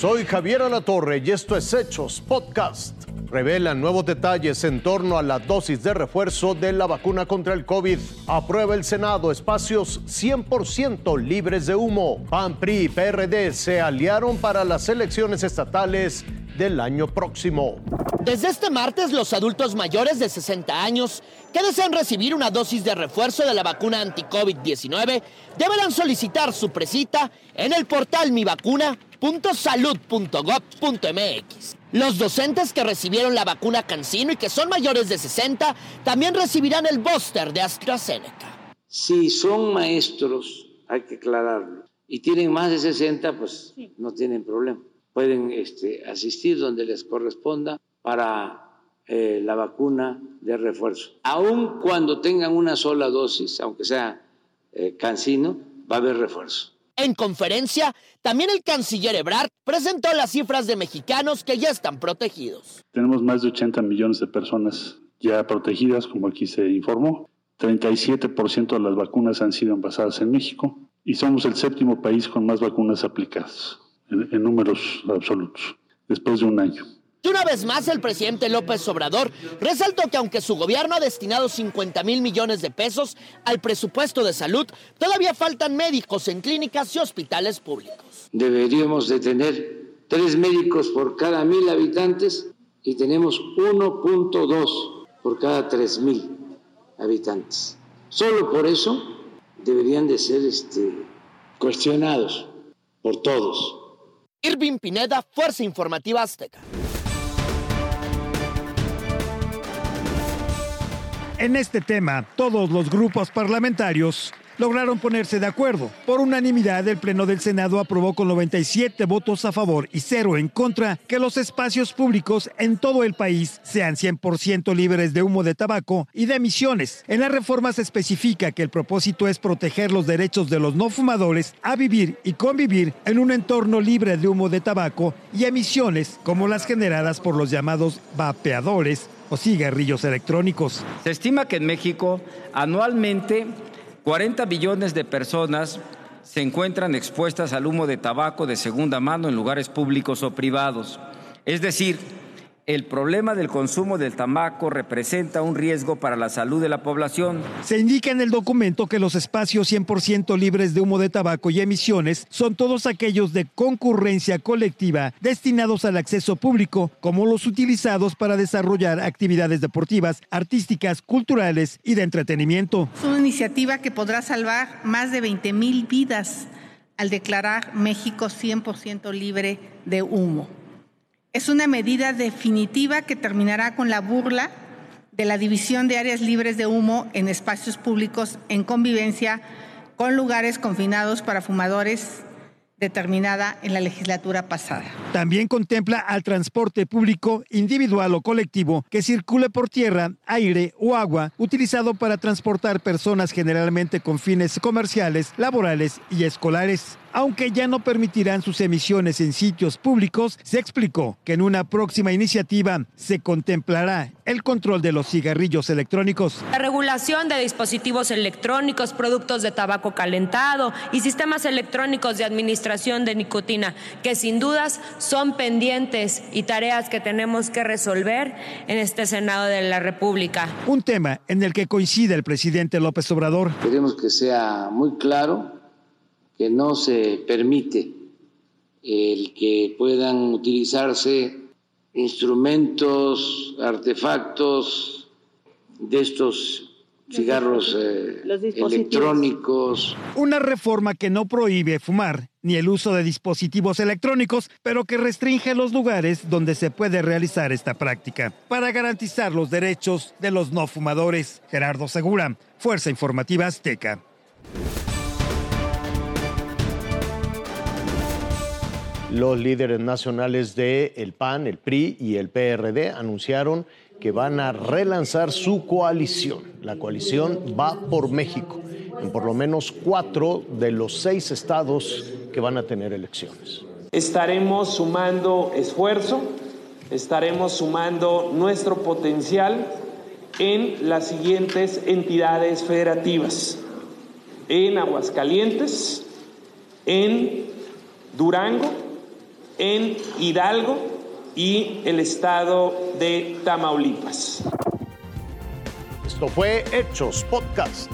Soy Javier Alatorre y esto es Hechos Podcast. Revelan nuevos detalles en torno a la dosis de refuerzo de la vacuna contra el COVID. Aprueba el Senado espacios 100% libres de humo. PAN, PRI y PRD se aliaron para las elecciones estatales del año próximo. Desde este martes, los adultos mayores de 60 años que desean recibir una dosis de refuerzo de la vacuna anti-COVID-19 deberán solicitar su presita en el portal mivacuna.salud.gov.mx. Los docentes que recibieron la vacuna Cancino y que son mayores de 60 también recibirán el booster de AstraZeneca. Si son maestros, hay que aclararlo, y tienen más de 60, pues no tienen problema. Pueden este, asistir donde les corresponda para eh, la vacuna de refuerzo. Aun cuando tengan una sola dosis, aunque sea eh, cancino, va a haber refuerzo. En conferencia, también el canciller Ebrard presentó las cifras de mexicanos que ya están protegidos. Tenemos más de 80 millones de personas ya protegidas, como aquí se informó. 37% de las vacunas han sido envasadas en México y somos el séptimo país con más vacunas aplicadas en números absolutos, después de un año. Y una vez más, el presidente López Obrador resaltó que aunque su gobierno ha destinado 50 mil millones de pesos al presupuesto de salud, todavía faltan médicos en clínicas y hospitales públicos. Deberíamos de tener tres médicos por cada mil habitantes y tenemos 1.2 por cada tres mil habitantes. Solo por eso deberían de ser este, cuestionados por todos. Irving Pineda, Fuerza Informativa Azteca. En este tema, todos los grupos parlamentarios lograron ponerse de acuerdo. Por unanimidad, el Pleno del Senado aprobó con 97 votos a favor y cero en contra que los espacios públicos en todo el país sean 100% libres de humo de tabaco y de emisiones. En las reformas se especifica que el propósito es proteger los derechos de los no fumadores a vivir y convivir en un entorno libre de humo de tabaco y emisiones como las generadas por los llamados vapeadores o cigarrillos electrónicos. Se estima que en México anualmente 40 billones de personas se encuentran expuestas al humo de tabaco de segunda mano en lugares públicos o privados. Es decir, el problema del consumo del tabaco representa un riesgo para la salud de la población. Se indica en el documento que los espacios 100% libres de humo de tabaco y emisiones son todos aquellos de concurrencia colectiva destinados al acceso público, como los utilizados para desarrollar actividades deportivas, artísticas, culturales y de entretenimiento. Es una iniciativa que podrá salvar más de 20 mil vidas al declarar México 100% libre de humo. Es una medida definitiva que terminará con la burla de la división de áreas libres de humo en espacios públicos en convivencia con lugares confinados para fumadores determinada en la legislatura pasada. También contempla al transporte público individual o colectivo que circule por tierra, aire o agua, utilizado para transportar personas generalmente con fines comerciales, laborales y escolares. Aunque ya no permitirán sus emisiones en sitios públicos, se explicó que en una próxima iniciativa se contemplará el control de los cigarrillos electrónicos. La regulación de dispositivos electrónicos, productos de tabaco calentado y sistemas electrónicos de administración de nicotina, que sin dudas son pendientes y tareas que tenemos que resolver en este Senado de la República. Un tema en el que coincide el presidente López Obrador. Queremos que sea muy claro que no se permite el que puedan utilizarse instrumentos, artefactos de estos cigarros eh, electrónicos. Una reforma que no prohíbe fumar ni el uso de dispositivos electrónicos, pero que restringe los lugares donde se puede realizar esta práctica para garantizar los derechos de los no fumadores. Gerardo Segura, Fuerza Informativa Azteca. Los líderes nacionales de el PAN, el PRI y el PRD anunciaron que van a relanzar su coalición. La coalición va por México, en por lo menos cuatro de los seis estados que van a tener elecciones. Estaremos sumando esfuerzo, estaremos sumando nuestro potencial en las siguientes entidades federativas, en Aguascalientes, en Durango, en Hidalgo y el estado de Tamaulipas. Esto fue Hechos Podcast.